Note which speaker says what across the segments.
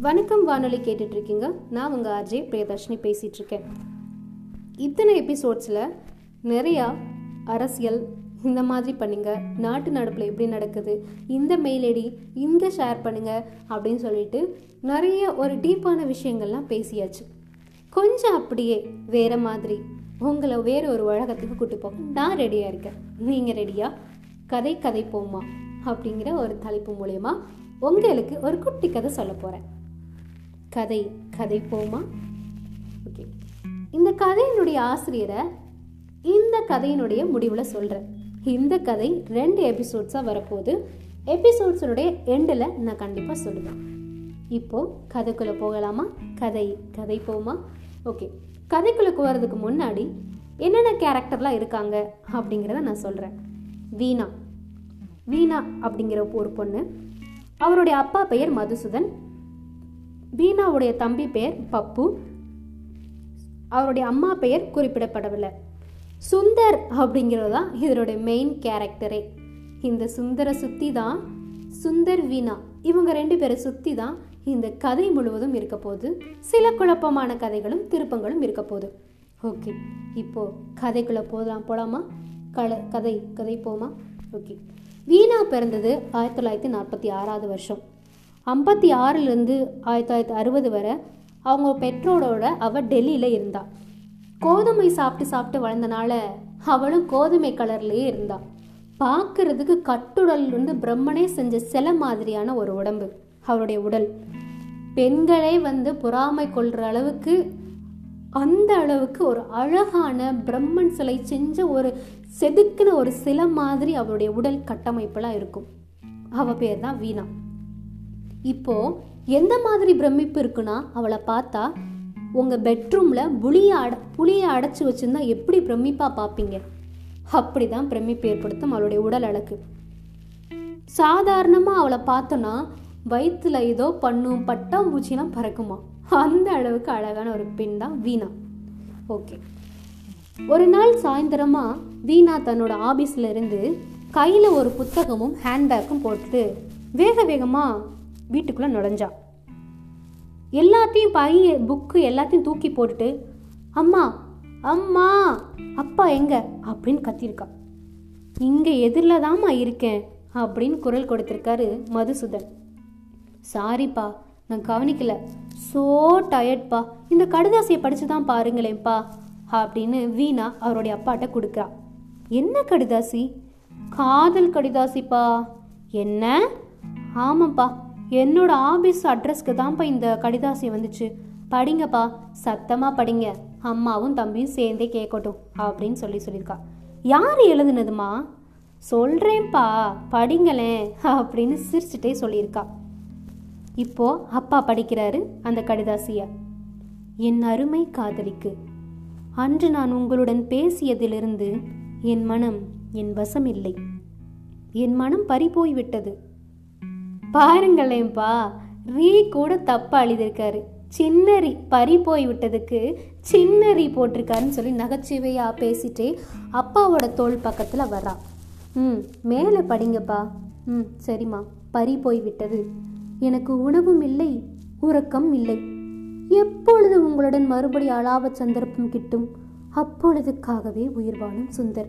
Speaker 1: வணக்கம் வானொலி கேட்டுட்ருக்கீங்க. நான் உங்கள் அஜய் பிரியதர்ஷினி பேசிகிட்ருக்கேன் இத்தனை எபிசோட்ஸில் நிறையா அரசியல் இந்த மாதிரி பண்ணுங்க. நாட்டு நடப்பில் எப்படி நடக்குது? இந்த மெயில் ஐடி இங்கே ஷேர் பண்ணுங்க அப்படின்னு சொல்லிட்டு நிறைய ஒரு டீப்பான விஷயங்கள்லாம் பேசியாச்சு. கொஞ்சம் அப்படியே வேற மாதிரி உங்களை வேற ஒரு உலகத்துக்கு கூட்டு போக நான் ரெடியாக இருக்கேன். நீங்கள் ரெடியா கதை கதை போமா அப்படிங்கிற ஒரு தலைப்பு மூலயமா உங்களுக்கு ஒரு குட்டி கதை சொல்ல போகிறேன் கதை கதை போமா ஓகே இந்த கதையினுடைய ஆசிரியரை இந்த கதையினுடைய முடிவில் சொல்கிறேன் இந்த கதை ரெண்டு எபிசோட்ஸாக வரப்போகுது. எபிசோட்ஸனுடைய எண்டில் நான் கண்டிப்பாக சொல்லுவேன். இப்போ கதைக்குள்ளே போகலாமா? கதை கதை போமா ஓகே கதைக்குள்ளே போகிறதுக்கு முன்னாடி என்னென்ன கேரக்டர்லாம் இருக்காங்க அப்படிங்கிறத நான் சொல்கிறேன் வீணா. வீணா அப்படிங்கிற ஒரு பொண்ணு. அவருடைய அப்பா பெயர் மதுசூதன். வீணாவுடைய தம்பி பெயர் பப்பு. அவருடைய அம்மா பெயர் குறிப்பிடப்படவில்லை. சுந்தர் அப்படிங்கிறது தான் இதனுடைய மெயின் கேரக்டரே இந்த சுந்தரை சுற்றி தான் சுந்தர் வீணா இவங்க ரெண்டு பேரை சுற்றி தான் இந்த கதை முழுவதும் இருக்க போது சில குழப்பமான கதைகளும் திருப்பங்களும் இருக்க போகுது. ஓகே இப்போ கதைக்குள்ளே போகலாம் போலாமா? கல கதை கதை போமா? ஓகே. வீணா பிறந்தது ஆயிரத்தி தொள்ளாயிரத்தி நாற்பத்தி ஆறாவது வருஷம். ஐம்பத்தி ஆறுலேருந்து ஆயிரத்தி தொள்ளாயிரத்தி அறுபது வரை அவங்க பெற்றோரோட அவள் டெல்லியில் இருந்தாள் கோதுமை சாப்பிட்டு சாப்பிட்டு வளர்ந்தனால அவளும் கோதுமை கலர்லேயே இருந்தாள் பார்க்கறதுக்கு கட்டுடல் இருந்து பிரம்மனே செஞ்ச சில மாதிரியான ஒரு உடம்பு அவருடைய உடல். பெண்களே வந்து பொறாமை கொள்கிற அளவுக்கு அந்த அளவுக்கு ஒரு அழகான பிரம்மன் சிலை செஞ்ச ஒரு செதுக்கின ஒரு சில மாதிரி அவளுடைய உடல் கட்டமைப்பெல்லாம் இருக்கும். அவ பேர் தான் வீணா. இப்போ எந்த மாதிரி பிரமிப்பு இருக்குன்னா அவளை பார்த்தா உங்க பெட்ரூம்ல புளிய அட புளியை அடைச்சி வச்சிருந்தா எப்படி பிரமிப்பா பார்ப்பீங்க அப்படிதான் பிரமிப்பு ஏற்படுத்தும் அவளுடைய உடல் அழகு. சாதாரணமா அவளை பார்த்தோன்னா வயிற்றுல ஏதோ பண்ணும் பட்டாம்பூச்சிலாம் பறக்குமா? அந்த அளவுக்கு அழகான ஒரு பெண் தான் வீணா. ஓகே. ஒரு நாள் சாயந்தரமா வீணா தன்னோட ஆபீஸ்ல இருந்து கையில ஒரு புத்தகமும் ஹேண்ட்பேக்கும் போட்டுட்டு வேக வேகமா வீட்டுக்குள்ள நுழைஞ்சா. எல்லாத்தையும் பைய புக்கு எல்லாத்தையும் தூக்கி போட்டுட்டு அம்மா அம்மா அப்பா எங்க? அப்படின்னு கத்திருக்கா இங்க எதிரில் தாம்மா இருக்கேன் அப்படின்னு குரல் கொடுத்திருக்காரு மதுசூதன். சாரிப்பா நான் கவனிக்கல. சோ டயர்ட்ப்பா இந்த கடிதாசியை படித்து தான் பாருங்களேன்ப்பா அப்படின்னு வீணா அவருடைய அப்பாட்ட கொடுக்குறா. என்ன கடிதாசி? காதல் கடிதாசிப்பா. என்ன? ஆமாப்பா. என்னோட ஆபீஸ் அட்ரஸ்க்கு தான்ப்பா இந்த கடிதாசி வந்துச்சு. படிங்கப்பா சத்தமாக படிங்க. அம்மாவும் தம்பியும் சேர்ந்தே கேட்கட்டும் அப்படின்னு சொல்லி சொல்லியிருக்கா. யார் எழுதுனதுமா? சொல்கிறேன்ப்பா படிங்களேன் அப்படின்னு சிரிச்சுட்டே சொல்லியிருக்கா. இப்போ அப்பா படிக்கிறாரு அந்த கடிதாசிய. என் அருமை காதலிக்கு அன்று நான் உங்களுடன் பேசியதிலிருந்து என் மனம் என் வசம் இல்லை என் மனம் பறிபோய் பாருங்களேன்பா பாருங்களேன்ப்பா ரீ கூட தப்பா எழுதியிருக்காரு சின்னரி பறி போய் விட்டதுக்கு சின்னரி போட்டிருக்காருன்னு சொல்லி நகைச்சுவையாக பேசிட்டே அப்பாவோட தோள் பக்கத்தில் வரா ம் மேலே படிங்கப்பா. ம் சரிம்மா பறி போய் விட்டது. எனக்கு உணவும் இல்லை உறக்கம் இல்லை. எப்பொழுது உங்களுடன் மறுபடி அளாவ சந்தர்ப்பம் கிட்டும்? அப்பொழுதுக்காகவே உயிர் வாழும் சுந்தர்.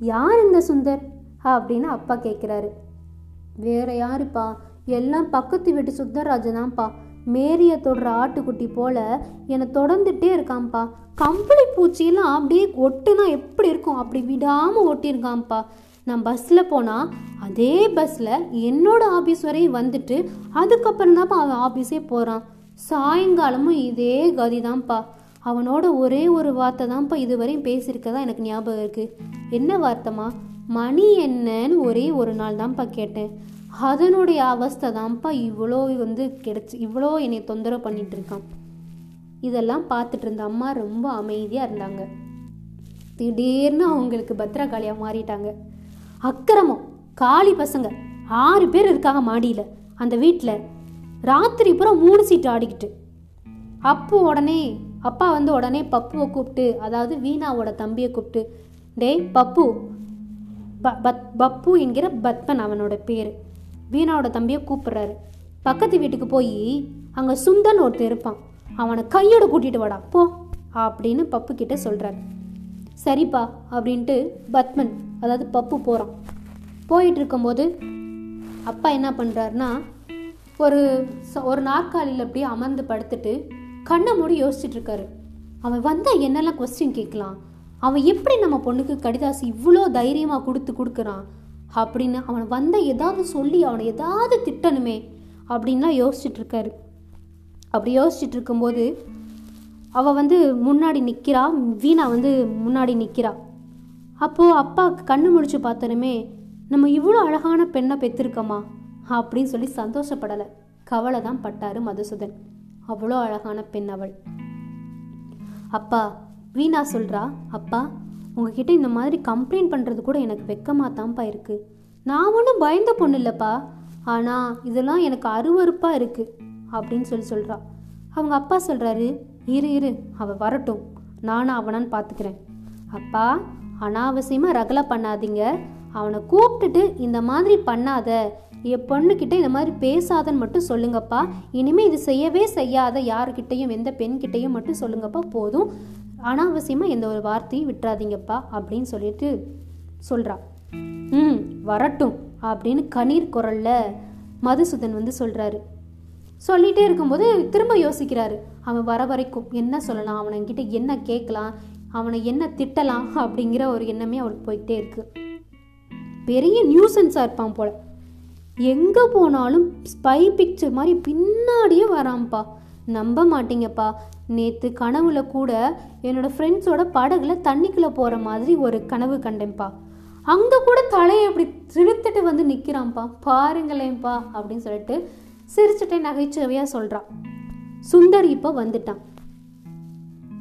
Speaker 1: யார் இந்த சுந்தர்? அப்படின்னு அப்பா கேட்குறாரு வேற யாருப்பா? எல்லாம் பக்கத்து வீட்டு சுந்தரராஜதான்ப்பா மேரிய தொடுற ஆட்டுக்குட்டி போல என்னை தொடர்ந்துட்டே இருக்கான்ப்பா கம்பளி பூச்சியெல்லாம் அப்படியே ஒட்டுனா எப்படி இருக்கும்? அப்படி விடாமல் ஒட்டியிருக்கான்ப்பா நான் பஸ்ஸில் போனால் அதே பஸ்ஸில் என்னோட ஆஃபீஸ் வரையும் வந்துட்டு அதுக்கப்புறம் தான்ப்பா அவன் ஆஃபீஸே போகிறான் சாயங்காலமும் இதே கதி தான்ப்பா அவனோட ஒரே ஒரு வார்த்தை தான்ப்பா இதுவரையும் பேசியிருக்கதா எனக்கு ஞாபகம் இருக்குது என்ன வார்த்தைமா மணி என்னன்னு ஒரே ஒரு நாள் தான்ப்பா கேட்டேன். அதனுடைய அவஸ்தை தான்ப்பா இவ்வளோ வந்து கிடச்சி இவ்வளோ என்னை தொந்தரவு பண்ணிட்டு இருக்கான் இதெல்லாம் பார்த்துட்டு இருந்த அம்மா ரொம்ப அமைதியாக இருந்தாங்க. திடீர்னு அவங்களுக்கு பத்திரகாளியாக மாறிட்டாங்க. அக்கிரமம். காளி பசங்க. ஆறு பேர் இருக்காங்க மாடியில். அந்த வீட்டில் ராத்திரி பூரா மூணு சீட்டு ஆடிக்கிட்டு. அப்பு உடனே அப்பா வந்து உடனே பப்புவை கூப்பிட்டு அதாவது வீணாவோட தம்பியை கூப்பிட்டு டேய் பப்பு. ப பத் பப்பு என்கிற பத்மன் அவனோட பேர். வீணாவோட தம்பியை கூப்பிடுறாரு. பக்கத்து வீட்டுக்கு போய் அங்கே சுந்தன் ஒருத்தர் இருப்பான். அவனை கையோட கூட்டிட்டு வாடா போ அப்படின்னு பப்பு கிட்ட சொல்கிறார் சரிப்பா அப்படின்ட்டு பத்மன் அதாவது பப்பு போகிறான் போயிட்டு இருக்கும்போது அப்பா என்ன பண்ணுறாருன்னா ஒரு ச- ஒரு நாற்காலியில் அப்படியே அமர்ந்து படுத்துட்டு கண்ணை மூடி யோசிச்சுட்டு இருக்காரு. அவன் வந்தால் என்னெல்லாம் கொஸ்டின் கேட்கலாம்? அவன் எப்படி நம்ம பொண்ணுக்கு கடிதாசி இவ்வளோ தைரியமாக கொடுத்து கொடுக்குறான்? அப்படின்னு அவன் வந்த ஏதாவது சொல்லி அவனை ஏதாவது திட்டணுமே அப்படின்லாம் யோசிச்சுட்டு இருக்காரு. அப்படி யோசிச்சுட்டு இருக்கும்போது அவள் வந்து முன்னாடி நிற்கிறா வீணா வந்து முன்னாடி நிற்கிறா அப்போது அப்பா கண்ணு முடிச்சு பார்த்தனுமே நம்ம இவ்வளோ அழகான பெண்ணை பெற்றிருக்கோமா அப்படின்னு சொல்லி சந்தோஷப்படலை. கவலை தான் பட்டாரு மதுசூதன். அவ்வளோ அழகான பெண் அவள். அப்பா வீணா சொல்கிறா அப்பா உங்ககிட்ட இந்த மாதிரி கம்ப்ளைண்ட் பண்ணுறது கூட எனக்கு வெக்கமாக தான்ப்பா இருக்குது நான் ஒன்றும் பயந்த பொண்ணு இல்லைப்பா. ஆனால் இதெல்லாம் எனக்கு அருவருப்பாக இருக்குது அப்படின்னு சொல்லி சொல்கிறா அவங்க அப்பா சொல்கிறாரு இரு இரு அவள் வரட்டும். நானும் அவனான்னு பார்த்துக்கிறேன் அப்பா அனாவசியமாக ரகலை பண்ணாதீங்க. அவனை கூப்பிட்டுட்டு இந்த மாதிரி பண்ணாத. என் பொண்ணுக்கிட்ட இந்த மாதிரி பேசாதன்னு மட்டும் சொல்லுங்கப்பா. இனிமேல் இது செய்யவே செய்யாத. யாருக்கிட்டையும் எந்த பெண்கிட்டையும் மட்டும் சொல்லுங்கப்பா. போதும். அனாவசியமாக எந்த ஒரு வார்த்தையும் விட்டுறாதீங்கப்பா அப்படின்னு சொல்லிட்டு சொல்கிறா ம் வரட்டும் அப்படின்னு கணீர் குரல்ல மதுசூதன் வந்து சொல்கிறாரு சொல்லிகிட்டே இருக்கும்போது திரும்ப யோசிக்கிறாரு. அவன் வர வரைக்கும் என்ன சொல்லலாம்? அவனங்கிட்ட என்ன கேட்கலாம்? அவனை என்ன திட்டலாம்? அப்படிங்கிற ஒரு எண்ணமே அவளுக்கு போயிட்டே இருக்கு. பெரிய நியூசன்ஸாக இருப்பான் போல. எங்கே போனாலும் ஸ்பை பிக்சர் மாதிரி பின்னாடியே வரான்ப்பா. நம்ப மாட்டீங்கப்பா. நேற்று கனவுல கூட என்னோட ஃப்ரெண்ட்ஸோட படகுல தண்ணிக்குள்ளே போகிற மாதிரி ஒரு கனவு கண்டேன்ப்பா. அங்கே கூட தலையை அப்படி திருத்துட்டு வந்து நிற்கிறான்ப்பா பாருங்களேன்ப்பா அப்படின்னு சொல்லிட்டு சிரிச்சுட்டே நகைச்சுவையாக சொல்கிறான் சுந்தர் இப்போ வந்துட்டான்.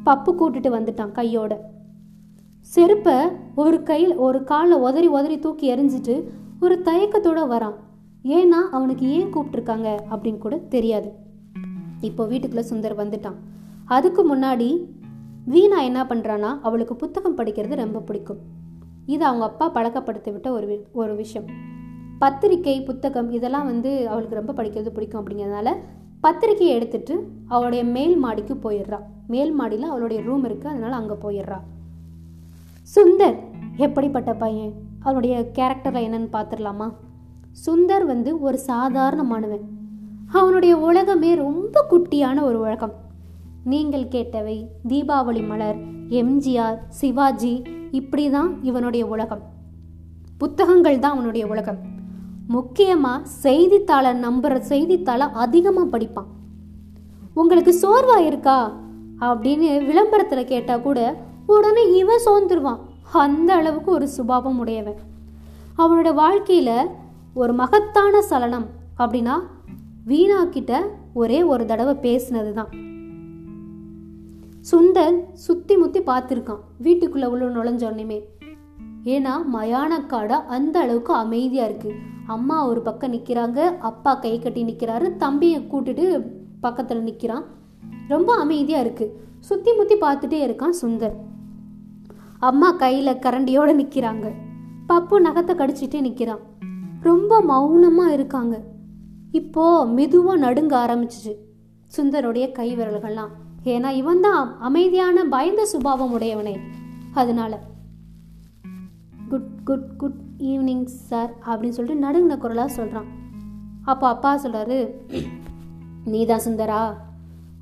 Speaker 1: பப்பு கூட்டிட்டு வந்துட்டான் கையோட. செருப்பை ஒரு கையில் ஒரு காலில் உதறி உதறி தூக்கி எறிஞ்சிட்டு ஒரு தயக்கத்தோட வரான். ஏன்னா அவனுக்கு ஏன் கூப்பிட்டுருக்காங்க அப்படின்னு கூட தெரியாது. இப்போ வீட்டுக்குள்ள சுந்தர் வந்துட்டான். அதுக்கு முன்னாடி வீணா என்ன பண்ணுறான்னா அவளுக்கு புத்தகம் படிக்கிறது ரொம்ப பிடிக்கும். இது அவங்க அப்பா பழக்கப்படுத்தி விட்ட ஒரு வி- ஒரு விஷயம். பத்திரிக்கை புத்தகம் இதெல்லாம் வந்து அவளுக்கு ரொம்ப படிக்கிறது பிடிக்கும் அப்படிங்கிறதுனால பத்திரிக்கையை எடுத்துட்டு அவளுடைய மேல் மாடிக்கு போயிடுறா. மேல் மாடியில் அவளுடைய ரூம் இருக்குது அதனால அங்கே போயிடுறா. சுந்தர் எப்படிப்பட்ட பையன்? அவனுடைய கேரக்டரில் என்னன்னு பார்த்துடலாமா? சுந்தர் வந்து ஒரு சாதாரணமானவன் அவனுடைய உலகமே ரொம்ப குட்டியான ஒரு உலகம். நீங்கள் கேட்டவை தீபாவளி மலர் எம்ஜிஆர் சிவாஜி இப்படி தான் இவனுடைய உலகம். புத்தகங்கள் தான் அவனுடைய உலகம். முக்கியமாக செய்தித்தாளை நம்புற செய்தித்தாளை அதிகமாக படிப்பான். உங்களுக்கு சோர்வா இருக்கா? அப்படின்னு விளம்பரத்தில் கேட்டால் கூட உடனே இவன் சோர்ந்துருவான். அந்த அளவுக்கு ஒரு சுபாவம் உடையவன். அவனோட வாழ்க்கையில் ஒரு மகத்தான சலனம் அப்படின்னா வீணாக்கிட்ட ஒரே ஒரு தடவை பேசினது தான் சுந்தர் சுத்தி முத்தி பார்த்துருக்கான். வீட்டுக்குள்ள உள்ள நுழைஞ்ச ஏன்னா ஏன்னா மயானக்காடா அந்த அளவுக்கு அமைதியா இருக்கு. அம்மா ஒரு பக்கம் நிக்கிறாங்க அப்பா கை கட்டி நிக்கிறாரு தம்பியை கூட்டிட்டு பக்கத்துல நிக்கிறான். ரொம்ப அமைதியா இருக்கு. சுத்தி முத்தி பார்த்துட்டே இருக்கான் சுந்தர். அம்மா கையில கரண்டியோட நிக்கிறாங்க. பப்பு நகத்தை கடிச்சிட்டே நிக்கிறான். ரொம்ப மௌனமா இருக்காங்க. இப்போ மெதுவா நடுங்க ஆரம்பிச்சிச்சு சுந்தருடைய கை விரல்கள்லாம். ஏன்னா இவன் தான் அமைதியான பயந்த சுபாவம் உடையவனே. அதனால good good good evening sir அப்படின்னு சொல்லிட்டு நடுங்கின குரலாக சொல்கிறான் அப்போ அப்பா சொல்கிறாரு நீதா சுந்தரா?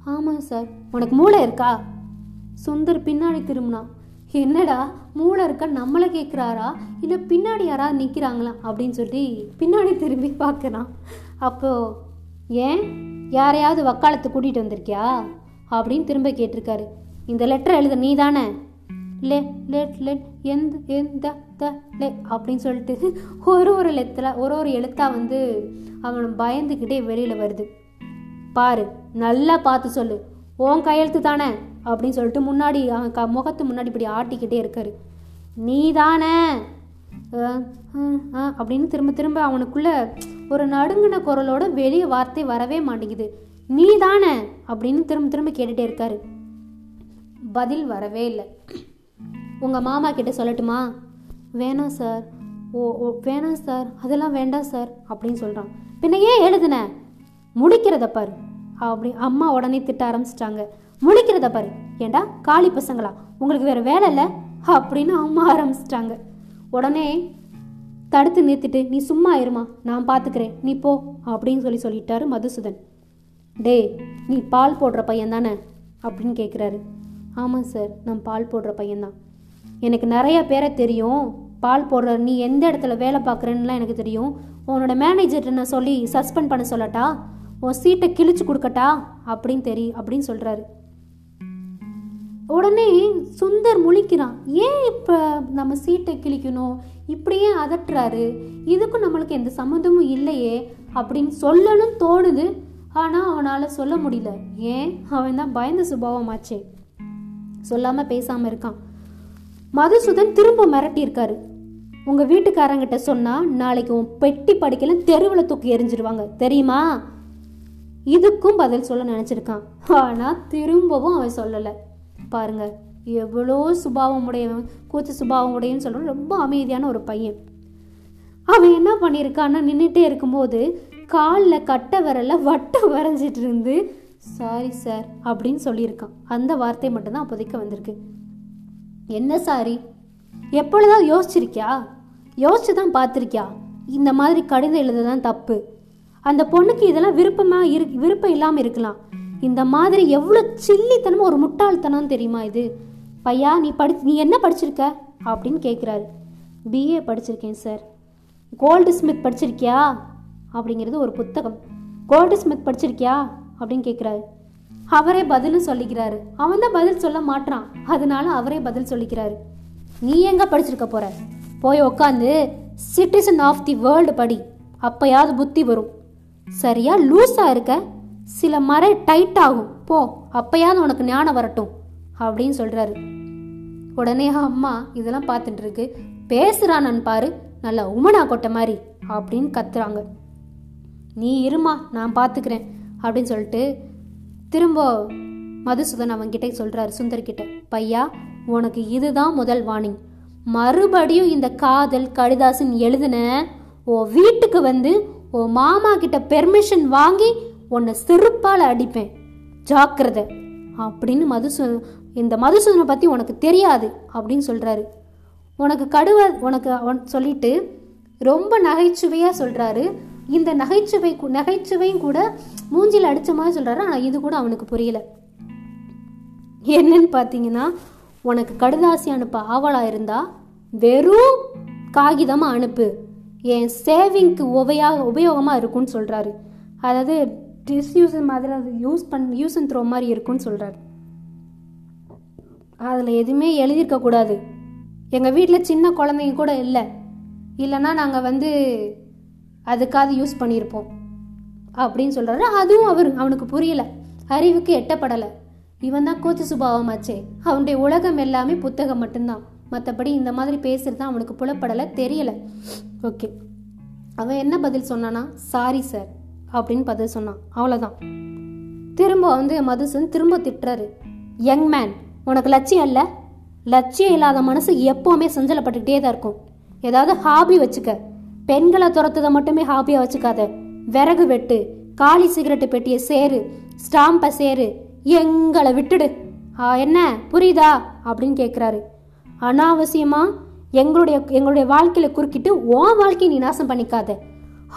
Speaker 1: ஆமாம் சார். உனக்கு மூளை இருக்கா? சுந்தர் பின்னாடி திரும்பினான் என்னடா மூளை இருக்கா? நம்மளை கேட்குறாரா இல்லை பின்னாடி யாராவது நிற்கிறாங்களா அப்படின்னு சொல்லி பின்னாடி திரும்பி பார்க்குறான் அப்போது ஏன்? யாரையாவது வக்காலத்து கூட்டிகிட்டு வந்திருக்கியா? அப்படின்னு திரும்ப கேட்டிருக்காரு. இந்த லெட்டர் எழுத நீ தானே லே லெட் லெட் எந்த எந்த த லே அப்படின்னு சொல்லிட்டு ஒரு ஒரு லெத்தில் ஒரு ஒரு எழுத்தா வந்து அவன் பயந்துக்கிட்டே வெளியில் வருது. பாரு நல்லா பார்த்து சொல்லு. உன் கையெழுத்து தானே? அப்படின்னு சொல்லிட்டு முன்னாடி அவன் க முகத்து முன்னாடி இப்படி ஆட்டிக்கிட்டே இருக்காரு. நீ தானே அப்படின்னு திரும்ப திரும்ப அவனுக்குள்ள ஒரு நடுங்கின குரலோட வெளியே வார்த்தை வரவே மாட்டேங்குது. நீ தானே அப்படின்னு திரும்ப திரும்ப கேட்டுட்டே இருக்காரு. பதில் வரவே இல்லை. உங்கள் மாமா கிட்ட சொல்லட்டுமா? வேணாம் சார். ஓ ஓ வேணாம் சார். அதெல்லாம் வேண்டாம் சார் அப்படின்னு சொல்கிறான் பின்ன ஏன் எழுதுன? முடிக்கிறத பாரு. அப்படி அம்மா உடனே திட்ட ஆரம்பிச்சிட்டாங்க. முழிக்கிறத பாரு. ஏண்டா? காளி பசங்களா? உங்களுக்கு வேற வேலை இல்லை? அப்படின்னு அம்மா ஆரம்பிச்சிட்டாங்க. உடனே தடுத்து நிறுத்திட்டு நீ சும்மா இருமா. நான் பார்த்துக்கிறேன் நீ போ. அப்படின்னு சொல்லி சொல்லிட்டாரு மதுசூதன். டேய் நீ பால் போடுற பையன் தானே? அப்படின்னு கேட்குறாரு ஆமாம் சார் நான் பால் போடுற பையன்தான் எனக்கு நிறைய பேரை தெரியும். பால் போடுற நீ எந்த இடத்துல வேலை பார்க்குறேன்னுலாம் எனக்கு தெரியும். உன்னோட மேனேஜர்கிட்ட நான் சொல்லி சஸ்பெண்ட் பண்ண சொல்லட்டா? உன் சீட்டை கிழிச்சு கொடுக்கட்டா? அப்படின்னு தெரி அப்படின்னு சொல்கிறாரு உடனே சுந்தர் முழிக்கிறான். ஏன் இப்போ நம்ம சீட்டை கிழிக்கணும்? இப்படியே அதட்டுறாரு. இதுக்கும் நம்மளுக்கு எந்த சம்மந்தமும் இல்லையே அப்படின்னு சொல்லணும் தோணுது. ஆனால் அவனால் சொல்ல முடியல. ஏன்? அவன் தான் பயந்த சுபாவமாச்சே. சொல்லாமல் பேசாமல் இருக்கான். மதுசூதன் திரும்ப மிரட்டியிருக்காரு உங்கள் வீட்டுக்காரங்கிட்ட சொன்னால் நாளைக்கு உன் பெட்டி படிக்கல தெருவில் தூக்கி எரிஞ்சிருவாங்க தெரியுமா? இதுக்கும் பதில் சொல்ல நினச்சிருக்கான். ஆனால் திரும்பவும் அவன் சொல்லலை. பாருங்க எவ்வளோ சுபாவம் உடையவன் கூச்ச சுபாவம் உடையன்னு சொல்கிற ரொம்ப அமைதியான ஒரு பையன். அவன் என்ன பண்ணியிருக்கான்னா நின்றுட்டே இருக்கும்போது காலில் கட்ட விரல வட்டம் வரைஞ்சிட்டு இருந்து சாரி சார் அப்படின்னு சொல்லியிருக்கான். அந்த வார்த்தை மட்டும்தான் அப்போதைக்கு வந்திருக்கு. என்ன சாரி? எப்பொழுதும் யோசிச்சிருக்கியா? யோசிச்சு தான் பார்த்துருக்கியா? இந்த மாதிரி கடிதம் எழுதுதான் தப்பு. அந்த பொண்ணுக்கு இதெல்லாம் விருப்பமாக இரு விருப்பம் இல்லாமல் இருக்கலாம். இந்த மாதிரி எவ்வளோ சில்லித்தனமும் ஒரு முட்டாள்தனம் தெரியுமா இது? பையா நீ படி நீ என்ன படிச்சிருக்க? அப்படின்னு கேட்குறாரு பிஏ படிச்சிருக்கேன் சார். Gold Smith படிச்சிருக்கியா? அப்படிங்கிறது ஒரு புத்தகம். கோல்டு ஸ்மித் படிச்சிருக்கியா? அப்படின்னு கேட்குறாரு அவரே பதிலும் சொல்லிக்கிறாரு. அவன் தான் பதில் சொல்ல மாட்டான் அதனால அவரே பதில் சொல்லிக்கிறாரு. நீ எங்க படிச்சிருக்க போற? போய் உக்காந்து சிட்டிசன் ஆஃப் தி வேர்ல்டு படி. அப்பயாவது புத்தி வரும். சரியா? லூஸா இருக்க. சில மறை டைட் ஆகும். போ அப்பயாவது உனக்கு ஞானம் வரட்டும். அப்படின்னு சொல்றாரு. உடனே அம்மா இதெல்லாம் பார்த்துட்டு இருக்கு. பேசுறானு பாரு. நல்லா உமனா கொட்ட மாதிரி. அப்படின்னு கத்துறாங்க. நீ இருமா நான் பார்த்துக்கிறேன் அப்படின்னு சொல்லிட்டு திரும்ப மதுசூதன் அவன்கிட்ட சொல்கிறாரு சுந்தர்கிட்ட. பையா உனக்கு இதுதான் முதல் வார்னிங் மறுபடியும் இந்த காதல் கடிதாசன் எழுதுன ஓ வீட்டுக்கு வந்து ஓ மாமா கிட்ட பெர்மிஷன் வாங்கி உன்னை சிறுப்பால் அடிப்பேன். ஜாக்கிரதை. அப்படின்னு மதுசூ இந்த மதுசூதனை பற்றி உனக்கு தெரியாது அப்படின்னு சொல்கிறாரு உனக்கு கடுவ உனக்கு அவன் சொல்லிட்டு ரொம்ப நகைச்சுவையாக சொல்கிறாரு இந்த நகைச்சுவை நகைச்சுவையும் கூட மூஞ்சில் அடிச்ச மாதிரி சொல்கிறாரு ஆனால் இது கூட அவனுக்கு புரியல. என்னன்னு பார்த்தீங்கன்னா உனக்கு கடுதாசி அனுப்ப ஆவலாக இருந்தா வெறும் காகிதமாக அனுப்பு. என் சேவிங்க்கு உபயாக உபயோகமாக இருக்கும்னு சொல்கிறாரு அதாவது டிஸ்யூஸ் மாதிரி அது யூஸ் பண் யூஸ் அண்ட் த்ரோ மாதிரி இருக்கும்னு சொல்கிறாரு அதில் எதுவுமே எழுதியிருக்கக்கூடாது எங்கள் வீட்டில் சின்ன குழந்தைங்க கூட இல்லை. இல்லைன்னா நாங்கள் வந்து அதுக்காவது யூஸ் பண்ணியிருப்போம். அப்படின்னு சொல்கிறாரு அதுவும் அவர் அவனுக்கு புரியலை. அறிவுக்கு எட்டப்படலை. இவன் தான் கூச்ச சுபாவமாச்சே. அவனுடைய உலகம் எல்லாமே புத்தகம் மட்டும்தான். மற்றபடி இந்த மாதிரி பேசுறது தான் அவனுக்கு புலப்படலை தெரியலை. ஓகே அவன் என்ன பதில் சொன்னானா சாரி சார் அப்படின்னு பதில் சொன்னான். அவ்வளோதான் திரும்ப வந்து மதுசன் திரும்ப திட்டுறாரு. யங் மேன் உனக்கு லட்சியம் இல்லை? லட்சியம் இல்லாத மனசு எப்போவுமே சஞ்சலப்பட்டுக்கிட்டே தான் இருக்கும். ஏதாவது ஹாபி வச்சுக்க. பெண்களை துரத்துதை மட்டுமே ஹாபியாக வச்சுக்காத. விறகு வெட்டு காலி சிகரெட்டு பெட்டியை சேரு ஸ்டாம்பை சேரு எங்களை விட்டுடு. ஆ, என்ன? புரியுதா? அப்படின்னு கேட்குறாரு அனாவசியமா எங்களுடைய எங்களுடைய வாழ்க்கையில குறுக்கிட்டு உன் வாழ்க்கையை நீ நாசம் பண்ணிக்காத.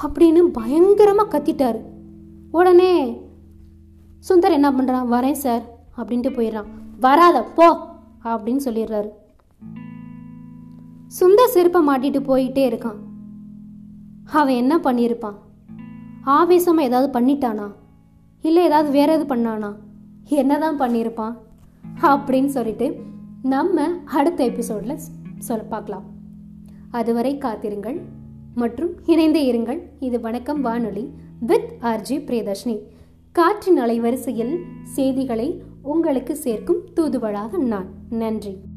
Speaker 1: அப்படின்னு பயங்கரமா கத்திட்டாரு. உடனே சுந்தர் என்ன பண்றான்? வரேன் சார். அப்படின்ட்டு போயிடுறான். வராத போ. அப்படின்னு சொல்லிடுறாரு. சுந்தர் செருப்பை மாட்டிட்டு போயிட்டே இருக்கான். அவன் என்ன பண்ணியிருப்பான்? ஆவேசமாக ஏதாவது பண்ணிட்டானா? இல்லை ஏதாவது வேற எது பண்ணானா? என்னதான் பண்ணியிருப்பான்? அப்படின்னு சொல்லிட்டு நம்ம அடுத்த எபிசோடில் சொல்ல பார்க்கலாம். அதுவரை காத்திருங்கள் மற்றும் இணைந்தே இருங்கள். இது வணக்கம் வானொலி வித் ஆர்ஜி பிரியதர்ஷினி. காற்றின் அலைவரிசையில் செய்திகளை உங்களுக்கு சேர்க்கும் தூதுவளாக நான். நன்றி.